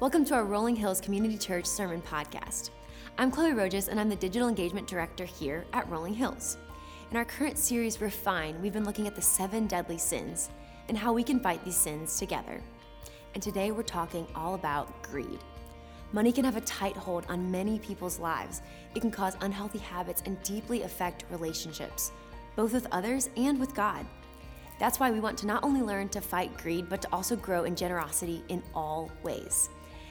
Welcome to our Rolling Hills Community Church Sermon Podcast. I'm Chloe Rojas, and I'm the Digital Engagement Director here at Rolling Hills. In our current series, Refine, we've been looking at the seven deadly sins and how we can fight these sins together. And today we're talking all about greed. Money can have a tight hold on many people's lives. It can cause unhealthy habits and deeply affect relationships, both with others and with God. That's why we want to not only learn to fight greed, but to also grow in generosity in all ways.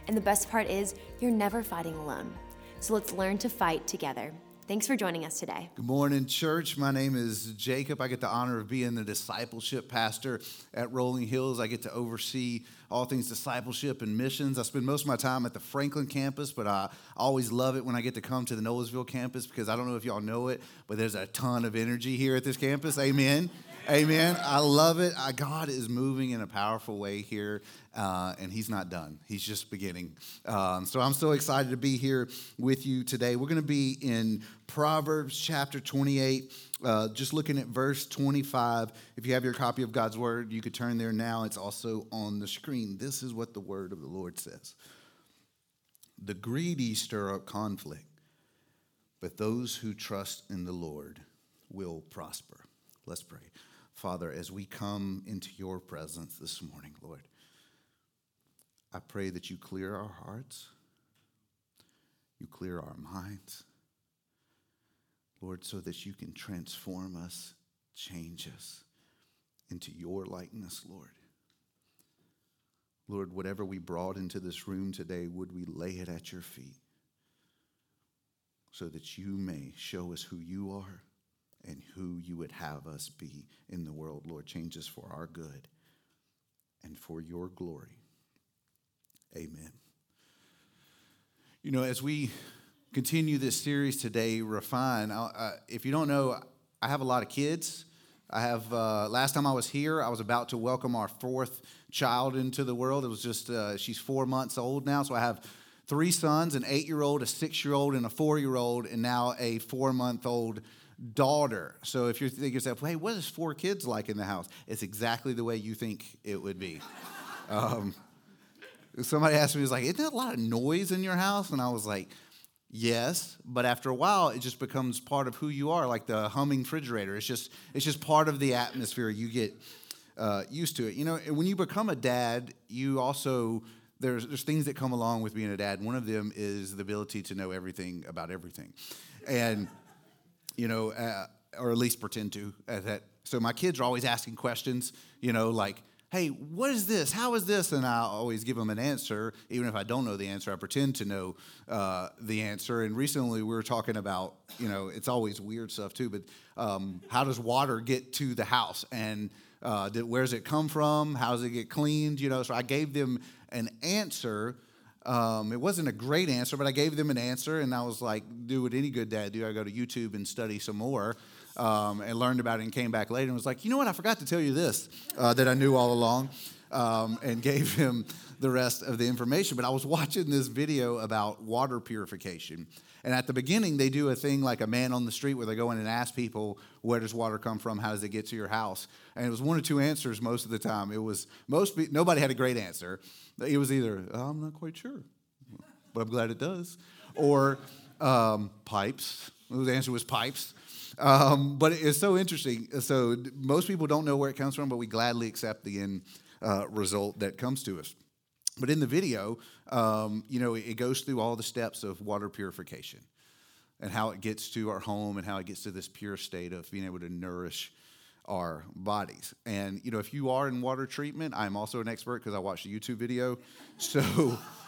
And the best part is, you're never fighting alone. So let's learn to fight together. Thanks for joining us today. Good morning, church. My name is Jacob. I get the honor of being the discipleship pastor at Rolling Hills. I get to oversee all things discipleship and missions. I spend most of my time at the Franklin campus, but I always love it when I get to come to the Noblesville campus because I don't know if y'all know it, but there's a ton of energy here at this campus. Amen. Amen. I love it. I, God is moving in a powerful way here, uh, and He's not done. He's just beginning. Um, so I'm so excited to be here with you today. We're going to be in Proverbs chapter 28, uh, just looking at verse 25. If you have your copy of God's Word, you could turn there now. It's also on the screen. This is what the Word of the Lord says The greedy stir up conflict, but those who trust in the Lord will prosper. Let's pray. Father, as we come into your presence this morning, Lord, I pray that you clear our hearts, you clear our minds, Lord, so that you can transform us, change us into your likeness, Lord. Lord, whatever we brought into this room today, would we lay it at your feet so that you may show us who you are and who you would have us be in the world, Lord. Change us for our good and for your glory. Amen. You know, as we continue this series today, Refine, uh, if you don't know, I have a lot of kids. I have, uh, last time I was here, I was about to welcome our fourth child into the world. It was just, uh, she's four months old now. So I have three sons an eight year old, a six year old, and a four year old, and now a four month old daughter. So if you think yourself, hey, what is four kids like in the house? It's exactly the way you think it would be. um, somebody asked me, was like, isn't there a lot of noise in your house? And I was like, yes, but after a while, it just becomes part of who you are, like the humming refrigerator. It's just it's just part of the atmosphere. You get uh, used to it. You know, when you become a dad, you also there's there's things that come along with being a dad. One of them is the ability to know everything about everything, and you know, uh, or at least pretend to. Uh, that. So my kids are always asking questions, you know, like, hey, what is this? How is this? And I always give them an answer. Even if I don't know the answer, I pretend to know uh, the answer. And recently we were talking about, you know, it's always weird stuff too, but um, how does water get to the house? And uh, does it come from? How does it get cleaned? You know, so I gave them an answer um, it wasn't a great answer, but I gave them an answer, and I was like, "Do what any good dad do." I go to YouTube and study some more, um, and learned about it, and came back later and was like, "You know what? I forgot to tell you this uh, that I knew all along," um, and gave him the rest of the information. But I was watching this video about water purification, and at the beginning, they do a thing like a man on the street where they go in and ask people, "Where does water come from? How does it get to your house?" And it was one or two answers most of the time. It was most nobody had a great answer. It was either, oh, I'm not quite sure, but I'm glad it does, or um, pipes. The answer was pipes. Um, but it's so interesting. So most people don't know where it comes from, but we gladly accept the end uh, result that comes to us. But in the video, um, you know, it goes through all the steps of water purification and how it gets to our home and how it gets to this pure state of being able to nourish our bodies. And you know, if you are in water treatment, I'm also an expert because I watched a YouTube video. So,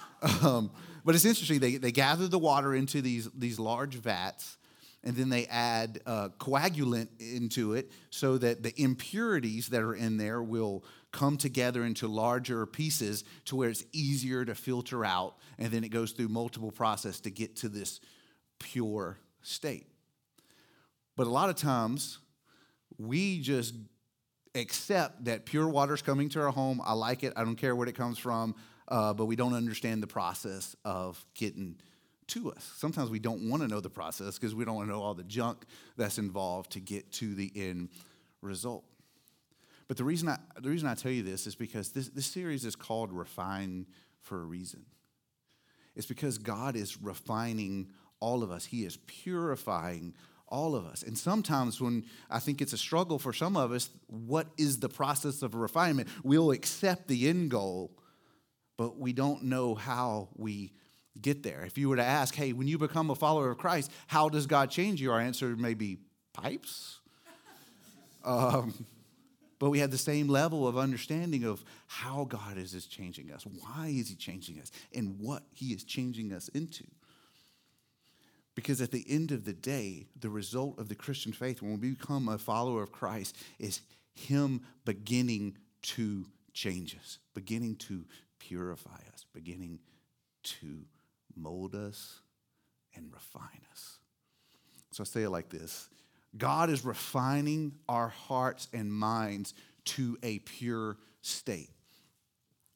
um, but it's interesting. They they gather the water into these these large vats, and then they add uh, coagulant into it so that the impurities that are in there will come together into larger pieces to where it's easier to filter out, and then it goes through multiple process to get to this pure state. But a lot of times we just accept that pure water is coming to our home. I like it. I don't care where it comes from, uh, but we don't understand the process of getting to us. Sometimes we don't want to know the process because we don't want to know all the junk that's involved to get to the end result. But the reason I, the reason I tell you this is because this, this series is called Refine for a reason. It's because God is refining all of us, He is purifying all of us. And sometimes when I think it's a struggle for some of us, what is the process of refinement? We'll accept the end goal, but we don't know how we get there. If you were to ask, hey, when you become a follower of Christ, how does God change you? Our answer may be pipes. um, but we have the same level of understanding of how God is, is changing us. Why is He changing us? And what He is changing us into. Because at the end of the day, the result of the Christian faith, when we become a follower of Christ, is Him beginning to change us, beginning to purify us, beginning to mold us and refine us. So I say it like this God is refining our hearts and minds to a pure state.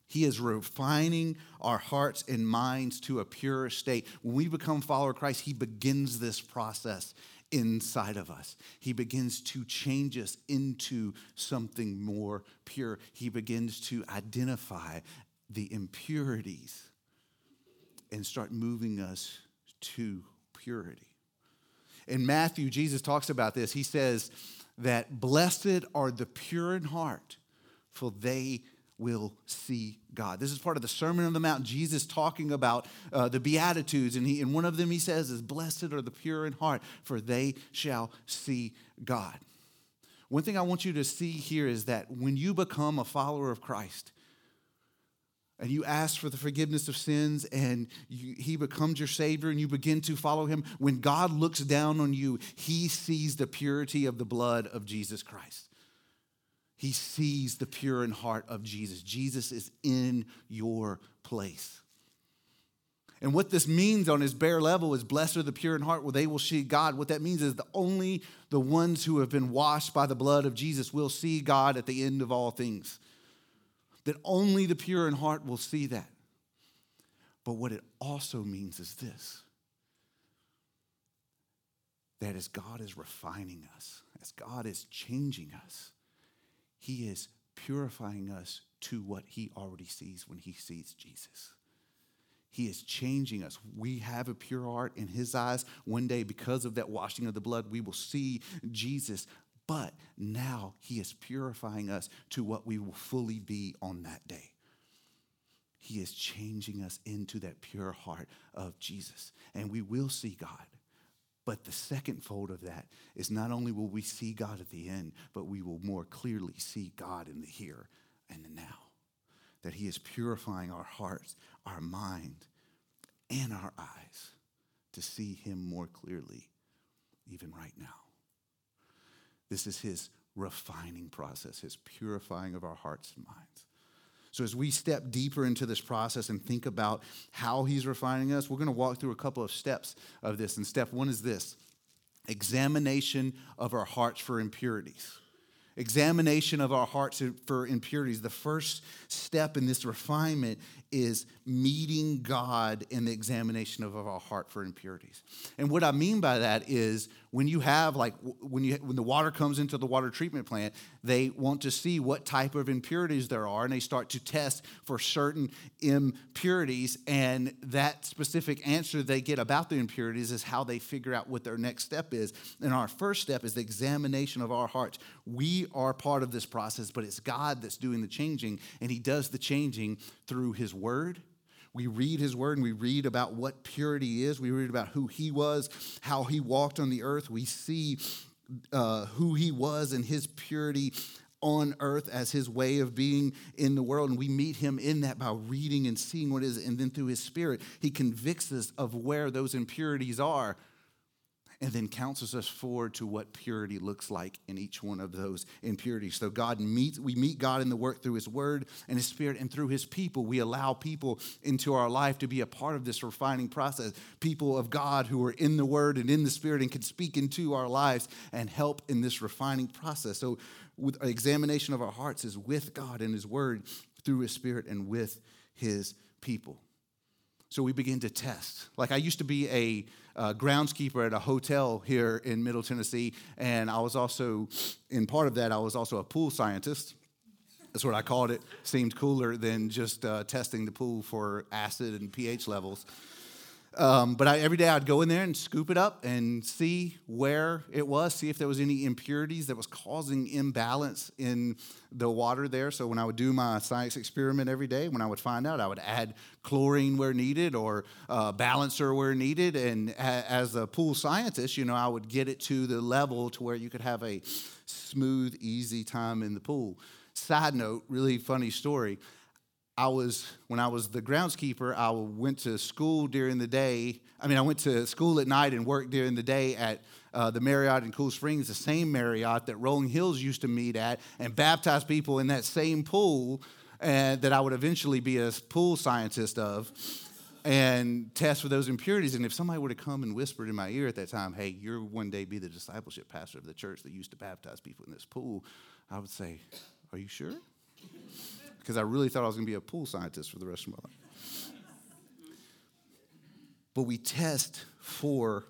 He is refining our hearts and minds to a pure state. When we become follower of Christ, He begins this process inside of us. He begins to change us into something more pure. He begins to identify the impurities and start moving us to purity. In Matthew, Jesus talks about this. He says that blessed are the pure in heart, for they will see God. This is part of the Sermon on the Mount. Jesus talking about uh, the Beatitudes, and, he, and one of them he says is, Blessed are the pure in heart, for they shall see God. One thing I want you to see here is that when you become a follower of Christ, and you ask for the forgiveness of sins and you, he becomes your savior and you begin to follow him when god looks down on you he sees the purity of the blood of jesus christ he sees the pure in heart of Jesus. Jesus is in your place. And what this means on his bare level is blessed are the pure in heart, where they will see God. What that means is the only the ones who have been washed by the blood of Jesus will see God at the end of all things. That only the pure in heart will see that. But what it also means is this that as God is refining us, as God is changing us, he is purifying us to what He already sees when He sees Jesus. He is changing us. We have a pure heart in His eyes. One day, because of that washing of the blood, we will see Jesus. But now He is purifying us to what we will fully be on that day. He is changing us into that pure heart of Jesus. And we will see God. But the second fold of that is not only will we see God at the end, but we will more clearly see God in the here and the now. That He is purifying our hearts, our mind, and our eyes to see Him more clearly, even right now. This is His refining process, His purifying of our hearts and minds. So, as we step deeper into this process and think about how he's refining us, we're going to walk through a couple of steps of this. And step one is this examination of our hearts for impurities. Examination of our hearts for impurities. The first step in this refinement is meeting God in the examination of our heart for impurities. And what I mean by that is when you have like when you when the water comes into the water treatment plant, they want to see what type of impurities there are and they start to test for certain impurities and that specific answer they get about the impurities is how they figure out what their next step is. And our first step is the examination of our hearts. We are part of this process, but it's God that's doing the changing and he does the changing through his word. We read his word and we read about what purity is. We read about who he was, how he walked on the earth. We see uh, who he was and his purity on earth as his way of being in the world. And we meet him in that by reading and seeing what is, and then through his spirit, he convicts us of where those impurities are and then counsels us forward to what purity looks like in each one of those impurities. So God meets, we meet God in the work through His Word and His Spirit, and through His people, we allow people into our life to be a part of this refining process. People of God who are in the Word and in the Spirit and can speak into our lives and help in this refining process. So, with uh, examination of our hearts is with God and His Word through His Spirit and with His people. So we begin to test. Like I used to be a uh, groundskeeper at a hotel here in Middle Tennessee, and I was also, in part of that, I was also a pool scientist. That's what I called it. Seemed cooler than just uh, testing the pool for acid and pH levels. Um, but I, every day I'd go in there and scoop it up and see where it was, see if there was any impurities that was causing imbalance in the water there. So when I would do my science experiment every day, when I would find out, I would add chlorine where needed or uh, balancer where needed. And a, as a pool scientist, you know, I would get it to the level to where you could have a smooth, easy time in the pool. Side note, really funny story. I was, when I was the groundskeeper, I went to school during the day. I mean, I went to school at night and worked during the day at uh, the Marriott in Cool Springs, the same Marriott that Rolling Hills used to meet at, and baptize people in that same pool that I would eventually be a pool scientist of and test for those impurities. And if somebody were to come and whispered in my ear at that time, hey, you're one day be the discipleship pastor of the church that used to baptize people in this pool, I would say, are you sure? Because I really thought I was going to be a pool scientist for the rest of my life. But we test for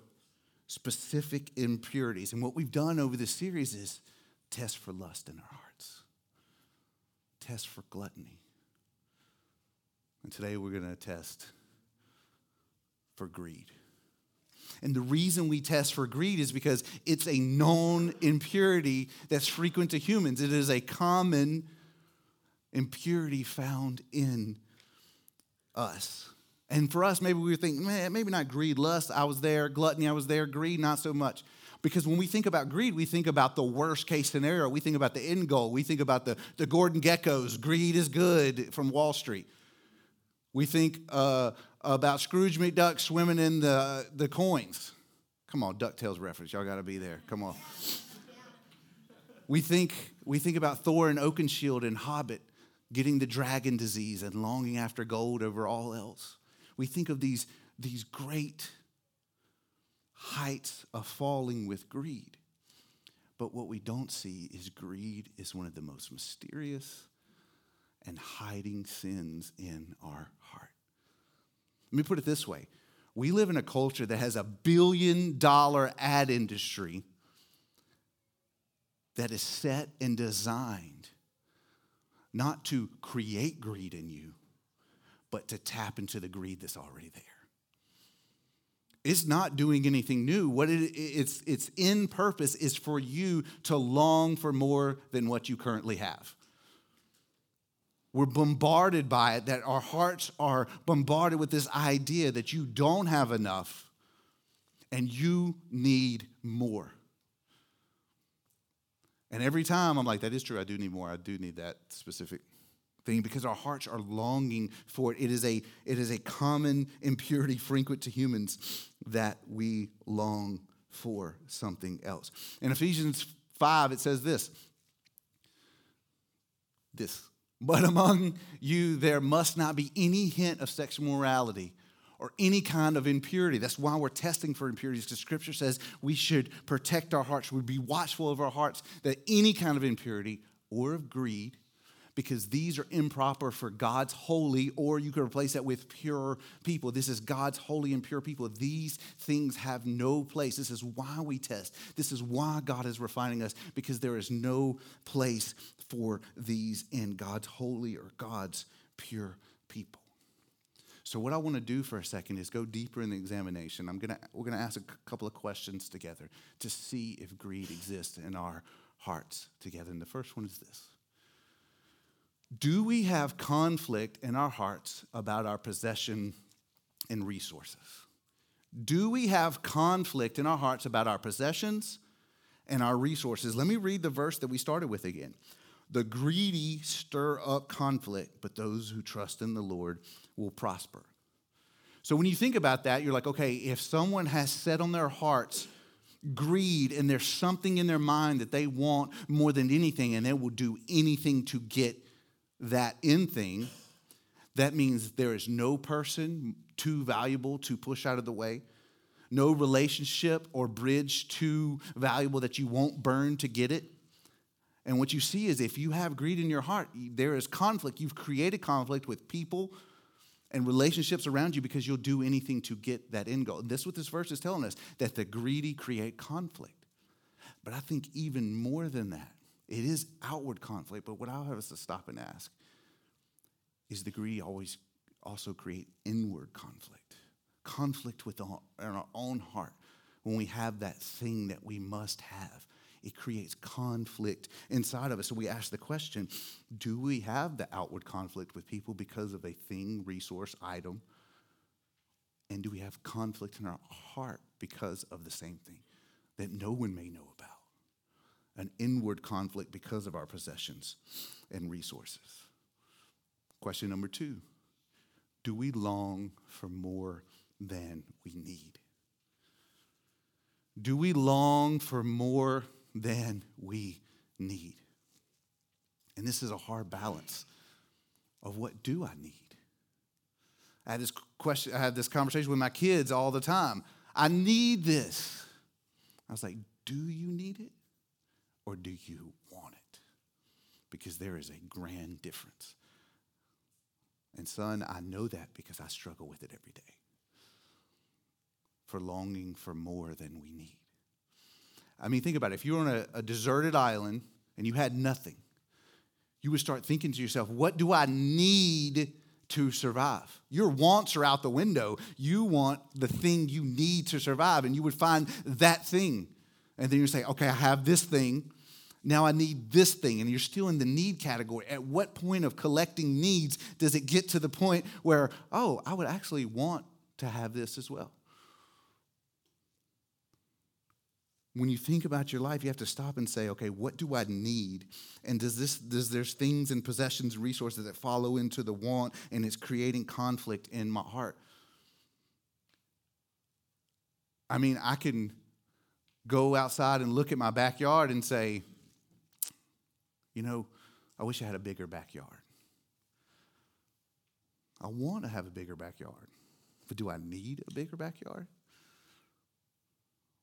specific impurities. And what we've done over this series is test for lust in our hearts, test for gluttony. And today we're going to test for greed. And the reason we test for greed is because it's a known impurity that's frequent to humans. It is a common impurity found in us. And for us, maybe we think, man, maybe not greed, lust, I was there, gluttony, I was there, greed, not so much. Because when we think about greed, we think about the worst case scenario. We think about the end goal. We think about the, the Gordon Gekkos, greed is good from Wall Street. We think uh, about Scrooge McDuck swimming in the, the coins. Come on, DuckTales reference. Y'all got to be there. Come on. we think, we think about Thorin Oakenshield and Hobbit getting the dragon disease and longing after gold over all else. We think of these, these great heights of falling with greed. But what we don't see is greed is one of the most mysterious and hiding sins in our heart. Let me put it this way we live in a culture that has a billion dollar ad industry that is set and designed not to create greed in you, but to tap into the greed that's already there. It's not doing anything new. What it, its, its in purpose is for you to long for more than what you currently have. We're bombarded by it, that our hearts are bombarded with this idea that you don't have enough and you need more. And every time I'm like, that is true. I do need more. I do need that specific thing because our hearts are longing for it. It is a, it is a common impurity frequent to humans that we long for something else. In Ephesians 5, it says this this, but among you there must not be any hint of sexual morality or any kind of impurity. That's why we're testing for impurities, because Scripture says we should protect our hearts, We'd be watchful of our hearts, that any kind of impurity or of greed, because these are improper for God's holy, or you could replace that with pure people. This is God's holy and pure people. These things have no place. This is why we test. This is why God is refining us, because there is no place for these in God's holy or God's pure people. So what I want to do for a second is go deeper in the examination. I'm gonna we're gonna ask a couple of questions together to see if greed exists in our hearts together. And the first one is this: Do we have conflict in our hearts about our possession and resources? Do we have conflict in our hearts about our possessions and our resources? Let me read the verse that we started with again. The greedy stir up conflict, but those who trust in the Lord will prosper. So when you think about that, you're like, okay, if someone has set on their hearts greed and there's something in their mind that they want more than anything and they will do anything to get that in thing, that means there is no person too valuable to push out of the way, no relationship or bridge too valuable that you won't burn to get it. And what you see is if you have greed in your heart, there is conflict. You've created conflict with people and relationships around you because you'll do anything to get that end goal. This is what this verse is telling us that the greedy create conflict. But I think even more than that, It is outward conflict, but what I'll have us to stop and ask is the greedy always also create inward conflict? Conflict with our, our own heart when we have that thing that we must have. It creates conflict inside of us. So we ask the question do we have the outward conflict with people because of a thing, resource, item? And do we have conflict in our heart because of the same thing that no one may know about? An inward conflict because of our possessions and resources. Question number two Do we long for more than we need? Do we long for more than we need? And this is a hard balance of what do I need? I had this question, I had this conversation with my kids all the time. I need this. I was like, do you need it or do you want it? Because there is a grand difference. And son, I know that because I struggle with it every day. For longing for more than we need. I mean, think about it. If you were on a, a deserted island and you had nothing, you would start thinking to yourself, what do I need to survive. Your wants are out the window. You want the thing you need to survive, and you would find that thing. And then you say, okay, I have this thing. Now I need this thing. And you're still in the need category. At what point of collecting needs does it get to the point where, oh, I would actually want to have this as well? When you think about your life, you have to stop and say, okay, what do I need? And does this does there's things and possessions, and resources that follow into the want and it's creating conflict in my heart? I mean, I can go outside and look at my backyard and say, you know, I wish I had a bigger backyard. I want to have a bigger backyard. But do I need a bigger backyard?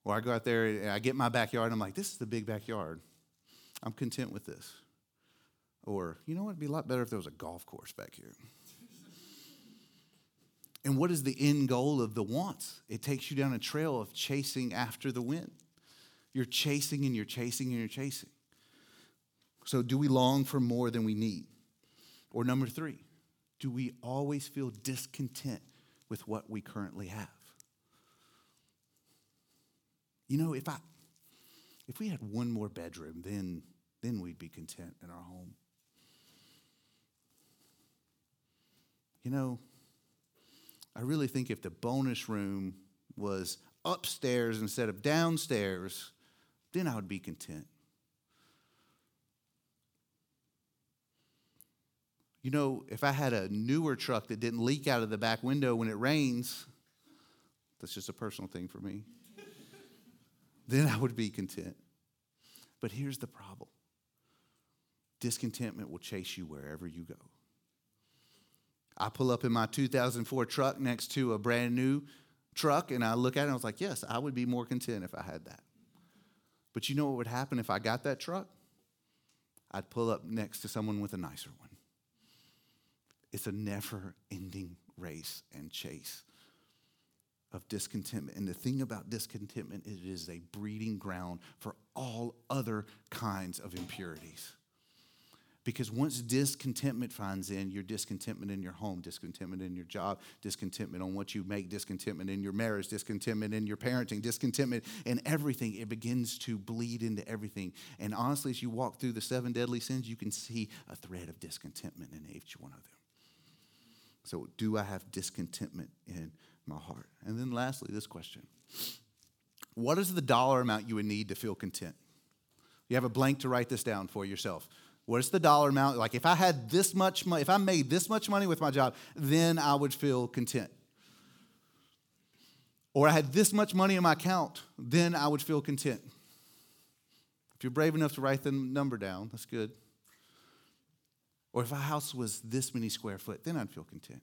Or I go out there and I get my backyard and I'm like, this is the big backyard. I'm content with this. Or, you know what? It'd be a lot better if there was a golf course back here. and what is the end goal of the wants? It takes you down a trail of chasing after the wind. You're chasing and you're chasing and you're chasing. So, do we long for more than we need? Or number three, do we always feel discontent with what we currently have? You know, if I if we had one more bedroom, then then we'd be content in our home. You know, I really think if the bonus room was upstairs instead of downstairs, then I would be content. You know, if I had a newer truck that didn't leak out of the back window when it rains, that's just a personal thing for me then I would be content. But here's the problem discontentment will chase you wherever you go. I pull up in my 2004 truck next to a brand new truck and I look at it and I was like, yes, I would be more content if I had that. But you know what would happen if I got that truck? I'd pull up next to someone with a nicer one. It's a never ending race and chase of discontentment. And the thing about discontentment, is it is a breeding ground for all other kinds of impurities. Because once discontentment finds in, your discontentment in your home, discontentment in your job, discontentment on what you make, discontentment in your marriage, discontentment in your parenting, discontentment in everything, it begins to bleed into everything. And honestly, as you walk through the seven deadly sins, you can see a thread of discontentment in each one of them. So, do I have discontentment in my heart. And then lastly, this question What is the dollar amount you would need to feel content? You have a blank to write this down for yourself. What is the dollar amount? Like if I had this much money, if I made this much money with my job, then I would feel content. Or I had this much money in my account, then I would feel content. If you're brave enough to write the number down, that's good. Or if a house was this many square foot, then I'd feel content.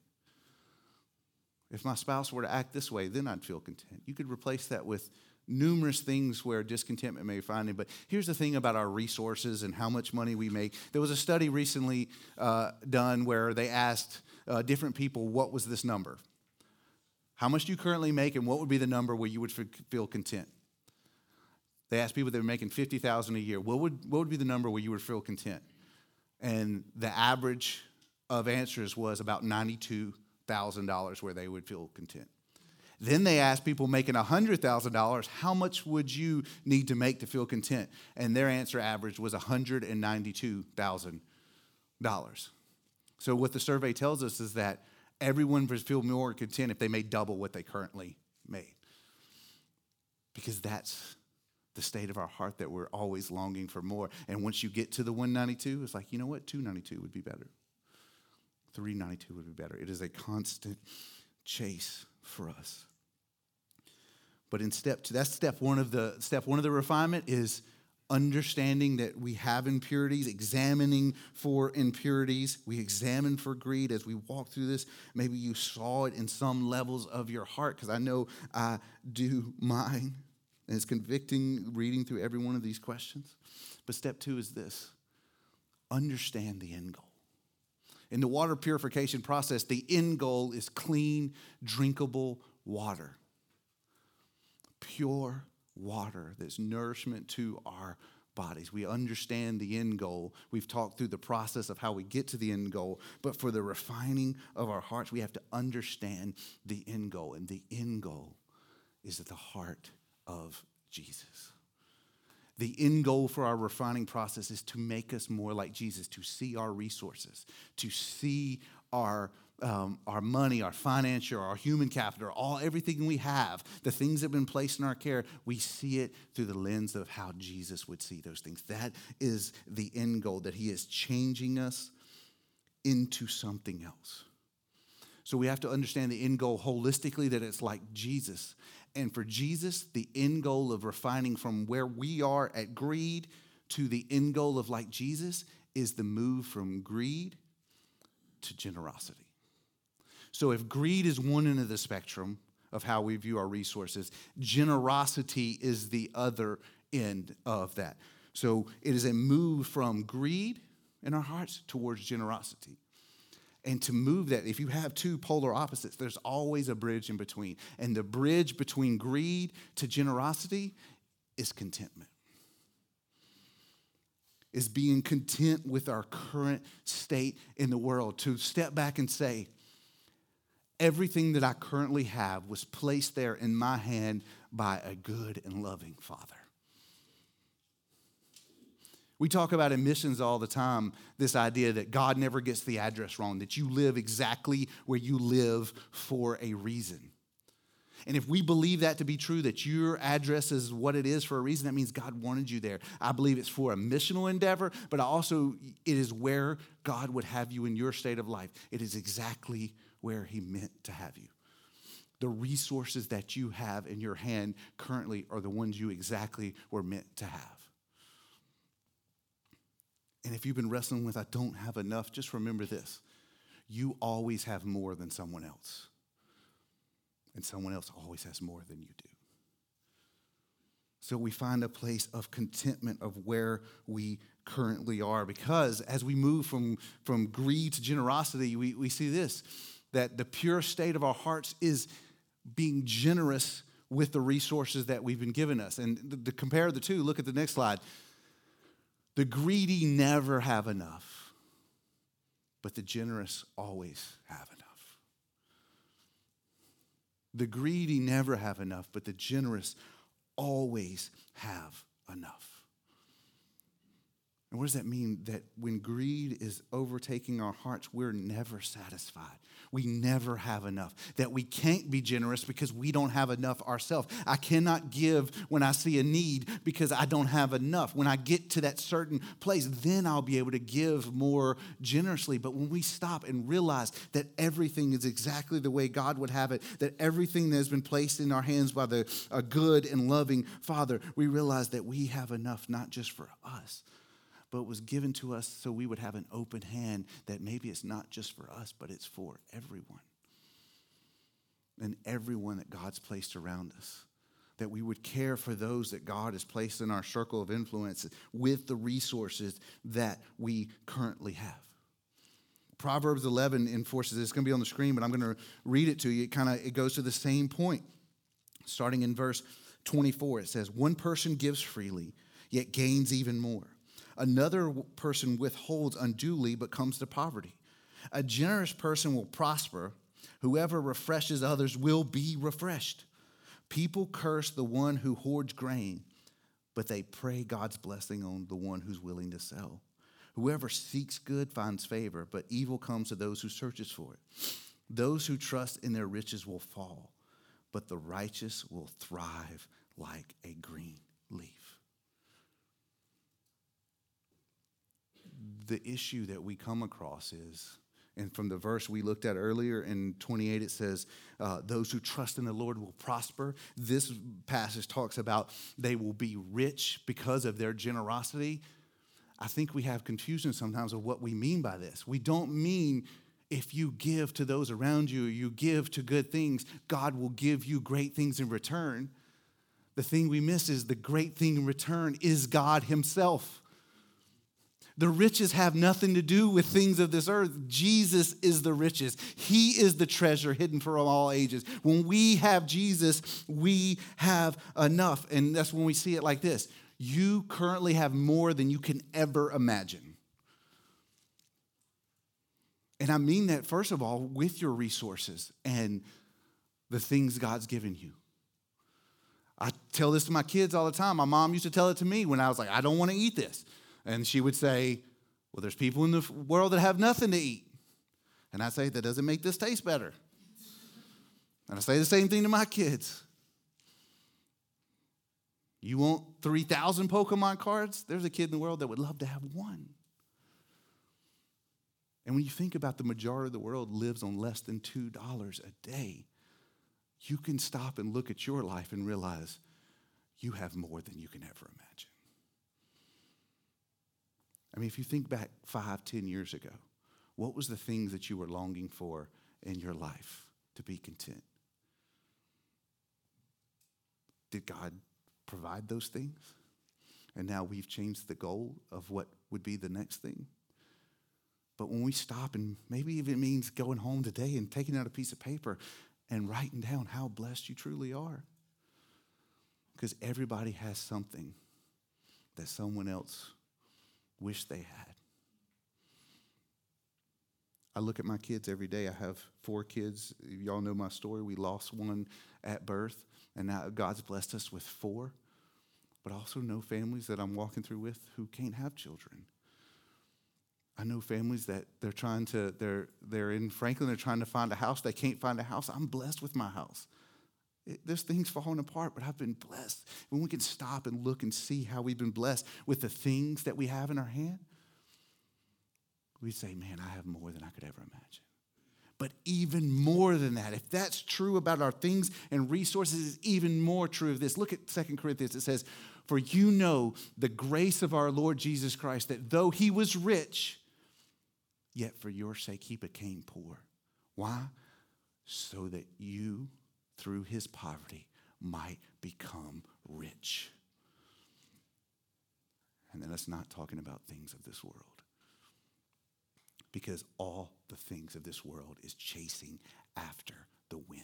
If my spouse were to act this way, then I'd feel content. You could replace that with numerous things where discontentment may find it. But here's the thing about our resources and how much money we make. There was a study recently uh, done where they asked uh, different people, what was this number? How much do you currently make, and what would be the number where you would feel content? They asked people that were making 50000 a year, what would, what would be the number where you would feel content? And the average of answers was about $92,000 where they would feel content. Then they asked people making $100,000, how much would you need to make to feel content? And their answer average was $192,000. So, what the survey tells us is that everyone would feel more content if they made double what they currently made. Because that's the state of our heart that we're always longing for more. And once you get to the 192, it's like, you know what? 292 would be better. 392 would be better. It is a constant chase for us. But in step two, that's step one of the step one of the refinement is understanding that we have impurities, examining for impurities. We examine for greed as we walk through this. Maybe you saw it in some levels of your heart, because I know I do mine. And it's convicting reading through every one of these questions. But step two is this understand the end goal. In the water purification process, the end goal is clean, drinkable water. Pure water that's nourishment to our bodies. We understand the end goal. We've talked through the process of how we get to the end goal, but for the refining of our hearts, we have to understand the end goal. And the end goal is at the heart of Jesus. The end goal for our refining process is to make us more like Jesus, to see our resources, to see our um, our money, our financial, our human capital, all everything we have, the things that have been placed in our care, we see it through the lens of how Jesus would see those things. That is the end goal, that He is changing us into something else. So we have to understand the end goal holistically, that it's like Jesus. And for Jesus, the end goal of refining from where we are at greed to the end goal of like Jesus is the move from greed to generosity. So if greed is one end of the spectrum of how we view our resources, generosity is the other end of that. So it is a move from greed in our hearts towards generosity. And to move that, if you have two polar opposites, there's always a bridge in between. And the bridge between greed to generosity is contentment. Is being content with our current state in the world. To step back and say, everything that I currently have was placed there in my hand by a good and loving Father. We talk about in missions all the time this idea that God never gets the address wrong, that you live exactly where you live for a reason. And if we believe that to be true, that your address is what it is for a reason, that means God wanted you there. I believe it's for a missional endeavor, but also it is where God would have you in your state of life. It is exactly where He meant to have you. The resources that you have in your hand currently are the ones you exactly were meant to have. And if you've been wrestling with, I don't have enough, just remember this you always have more than someone else. And someone else always has more than you do. So we find a place of contentment of where we currently are because as we move from, from greed to generosity, we, we see this that the pure state of our hearts is being generous with the resources that we've been given us. And to compare the two, look at the next slide. The greedy never have enough, but the generous always have enough. The greedy never have enough, but the generous always have enough. And what does that mean? That when greed is overtaking our hearts, we're never satisfied. We never have enough. That we can't be generous because we don't have enough ourselves. I cannot give when I see a need because I don't have enough. When I get to that certain place, then I'll be able to give more generously. But when we stop and realize that everything is exactly the way God would have it, that everything that has been placed in our hands by the, a good and loving Father, we realize that we have enough not just for us but was given to us so we would have an open hand that maybe it's not just for us, but it's for everyone. And everyone that God's placed around us. That we would care for those that God has placed in our circle of influence with the resources that we currently have. Proverbs 11 enforces this. It's going to be on the screen, but I'm going to read it to you. It kind of it goes to the same point, starting in verse 24, it says, One person gives freely, yet gains even more. Another person withholds unduly, but comes to poverty. A generous person will prosper. Whoever refreshes others will be refreshed. People curse the one who hoards grain, but they pray God's blessing on the one who's willing to sell. Whoever seeks good finds favor, but evil comes to those who searches for it. Those who trust in their riches will fall, but the righteous will thrive like a green leaf. The issue that we come across is, and from the verse we looked at earlier in 28, it says, uh, Those who trust in the Lord will prosper. This passage talks about they will be rich because of their generosity. I think we have confusion sometimes of what we mean by this. We don't mean if you give to those around you, you give to good things, God will give you great things in return. The thing we miss is the great thing in return is God Himself. The riches have nothing to do with things of this earth. Jesus is the riches. He is the treasure hidden for all ages. When we have Jesus, we have enough. And that's when we see it like this you currently have more than you can ever imagine. And I mean that, first of all, with your resources and the things God's given you. I tell this to my kids all the time. My mom used to tell it to me when I was like, I don't want to eat this. And she would say, Well, there's people in the world that have nothing to eat. And I say, That doesn't make this taste better. And I say the same thing to my kids. You want 3,000 Pokemon cards? There's a kid in the world that would love to have one. And when you think about the majority of the world lives on less than $2 a day, you can stop and look at your life and realize you have more than you can ever imagine. I mean, if you think back five, ten years ago, what was the things that you were longing for in your life to be content? Did God provide those things? And now we've changed the goal of what would be the next thing. But when we stop, and maybe even means going home today and taking out a piece of paper and writing down how blessed you truly are. Because everybody has something that someone else wished they had. I look at my kids every day. I have four kids. Y'all know my story. We lost one at birth, and now God's blessed us with four. But I also know families that I'm walking through with who can't have children. I know families that they're trying to, they're, they're in Franklin, they're trying to find a house. They can't find a house. I'm blessed with my house. It, there's things falling apart, but I've been blessed. When we can stop and look and see how we've been blessed with the things that we have in our hand, we say, man, I have more than I could ever imagine. But even more than that, if that's true about our things and resources, it's even more true of this. Look at Second Corinthians. It says, For you know the grace of our Lord Jesus Christ, that though he was rich, Yet for your sake, he became poor. Why? So that you, through his poverty, might become rich. And then it's not talking about things of this world. Because all the things of this world is chasing after the wind.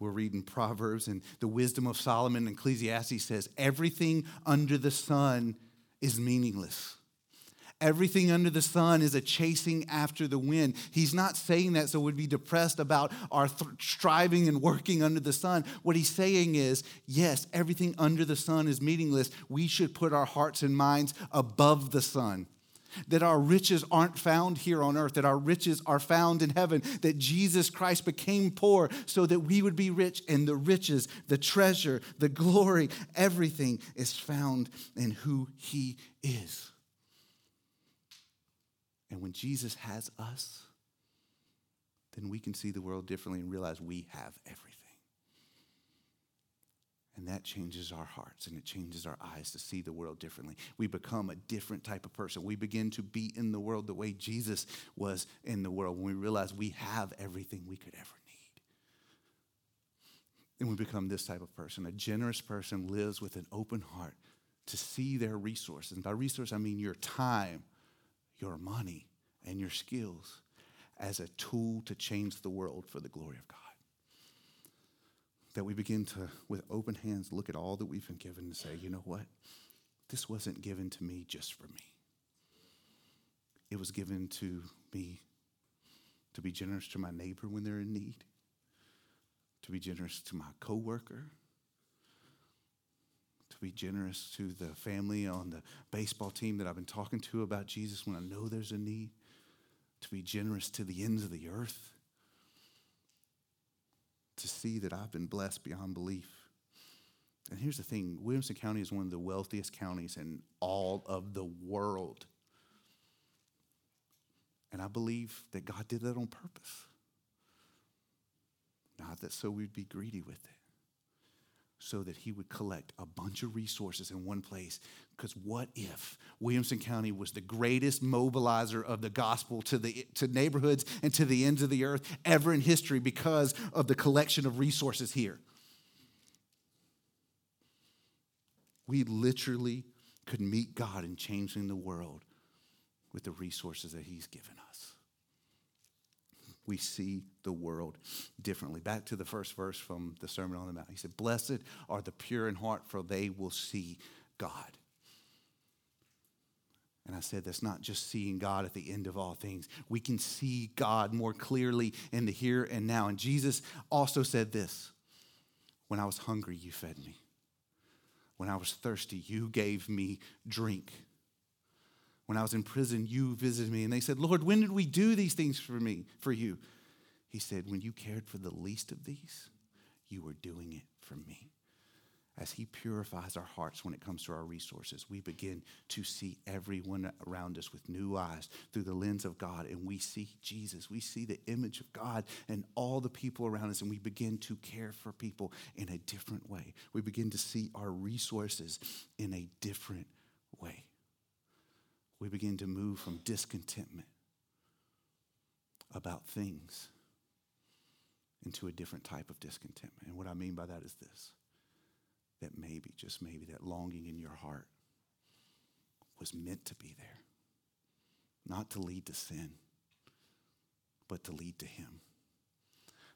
We're reading Proverbs, and the wisdom of Solomon and Ecclesiastes says everything under the sun is meaningless. Everything under the sun is a chasing after the wind. He's not saying that so we'd be depressed about our th- striving and working under the sun. What he's saying is, yes, everything under the sun is meaningless. We should put our hearts and minds above the sun. That our riches aren't found here on earth, that our riches are found in heaven, that Jesus Christ became poor so that we would be rich, and the riches, the treasure, the glory, everything is found in who he is. And when Jesus has us, then we can see the world differently and realize we have everything. And that changes our hearts and it changes our eyes to see the world differently. We become a different type of person. We begin to be in the world the way Jesus was in the world when we realize we have everything we could ever need. And we become this type of person. A generous person lives with an open heart to see their resources. And by resource, I mean your time, your money and your skills as a tool to change the world for the glory of God. that we begin to, with open hands, look at all that we've been given and say, you know what? This wasn't given to me just for me. It was given to me to be generous to my neighbor when they're in need, to be generous to my coworker, be generous to the family on the baseball team that I've been talking to about Jesus when I know there's a need, to be generous to the ends of the earth, to see that I've been blessed beyond belief. And here's the thing Williamson County is one of the wealthiest counties in all of the world. And I believe that God did that on purpose. Not that so we'd be greedy with it, so that He would collect a bunch of resources in one place. Because what if Williamson County was the greatest mobilizer of the gospel to, the, to neighborhoods and to the ends of the earth ever in history because of the collection of resources here? We literally could meet God in changing the world with the resources that He's given us. We see the world differently. Back to the first verse from the Sermon on the Mount. He said, Blessed are the pure in heart, for they will see God. And I said, that's not just seeing God at the end of all things. We can see God more clearly in the here and now. And Jesus also said this When I was hungry, you fed me. When I was thirsty, you gave me drink. When I was in prison, you visited me. And they said, Lord, when did we do these things for me, for you? He said, When you cared for the least of these, you were doing it for me. As He purifies our hearts when it comes to our resources, we begin to see everyone around us with new eyes through the lens of God, and we see Jesus. We see the image of God and all the people around us, and we begin to care for people in a different way. We begin to see our resources in a different way we begin to move from discontentment about things into a different type of discontentment. And what I mean by that is this that maybe, just maybe, that longing in your heart was meant to be there, not to lead to sin, but to lead to Him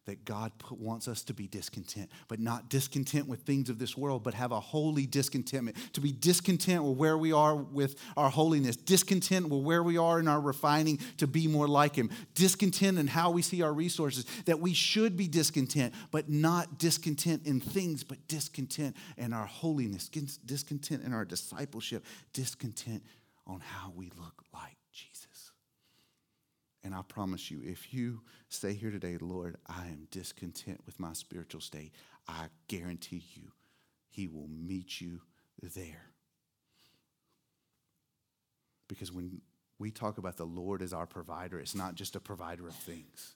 that God wants us to be discontent, but not discontent with things of this world, but have a holy discontentment. To be discontent with where we are with our holiness, discontent with where we are in our refining to be more like Him, discontent in how we see our resources, that we should be discontent, but not discontent in things, but discontent in our holiness, discontent in our discipleship, discontent on how we look like and I promise you, if you stay here today, Lord, I am discontent with my spiritual state, I guarantee you, He will meet you there. Because when we talk about the Lord as our provider, it's not just a provider of things,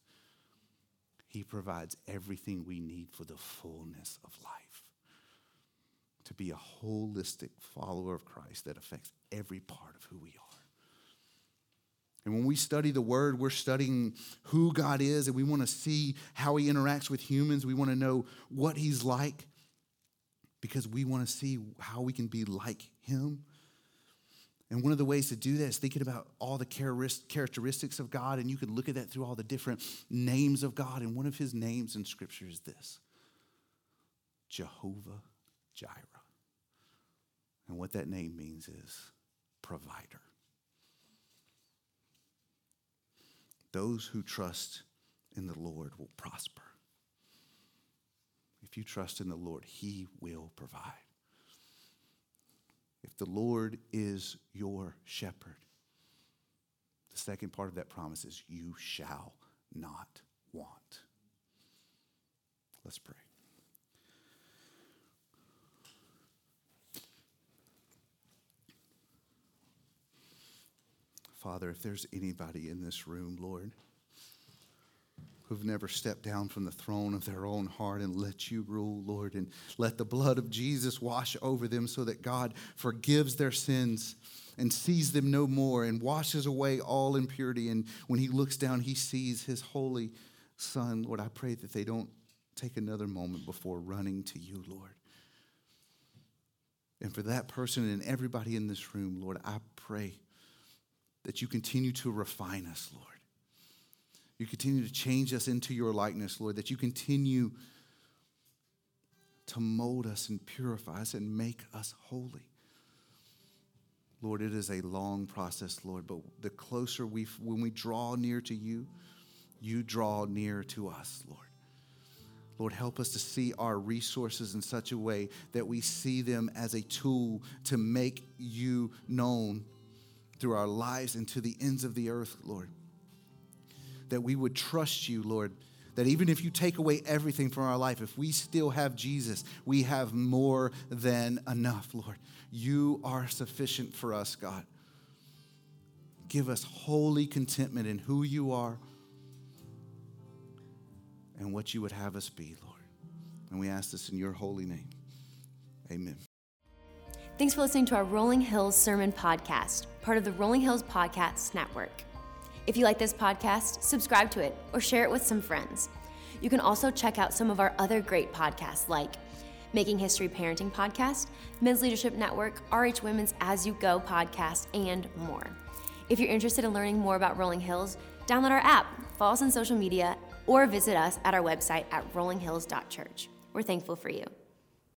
He provides everything we need for the fullness of life. To be a holistic follower of Christ that affects every part of who we are. And when we study the Word, we're studying who God is, and we want to see how He interacts with humans. We want to know what He's like because we want to see how we can be like Him. And one of the ways to do that is thinking about all the characteristics of God, and you can look at that through all the different names of God. And one of His names in Scripture is this Jehovah Jireh. And what that name means is provider. Those who trust in the Lord will prosper. If you trust in the Lord, He will provide. If the Lord is your shepherd, the second part of that promise is you shall not want. Let's pray. Father, if there's anybody in this room, Lord, who've never stepped down from the throne of their own heart and let you rule, Lord, and let the blood of Jesus wash over them so that God forgives their sins and sees them no more and washes away all impurity. And when he looks down, he sees his holy Son. Lord, I pray that they don't take another moment before running to you, Lord. And for that person and everybody in this room, Lord, I pray that you continue to refine us, Lord. You continue to change us into your likeness, Lord, that you continue to mold us and purify us and make us holy. Lord, it is a long process, Lord, but the closer we, when we draw near to you, you draw near to us, Lord. Lord, help us to see our resources in such a way that we see them as a tool to make you known through our lives and to the ends of the earth, Lord. That we would trust you, Lord. That even if you take away everything from our life, if we still have Jesus, we have more than enough, Lord. You are sufficient for us, God. Give us holy contentment in who you are and what you would have us be, Lord. And we ask this in your holy name. Amen. Thanks for listening to our Rolling Hills Sermon Podcast, part of the Rolling Hills Podcasts Network. If you like this podcast, subscribe to it or share it with some friends. You can also check out some of our other great podcasts like Making History Parenting Podcast, Men's Leadership Network, RH Women's As You Go podcast, and more. If you're interested in learning more about Rolling Hills, download our app, follow us on social media, or visit us at our website at rollinghills.church. We're thankful for you.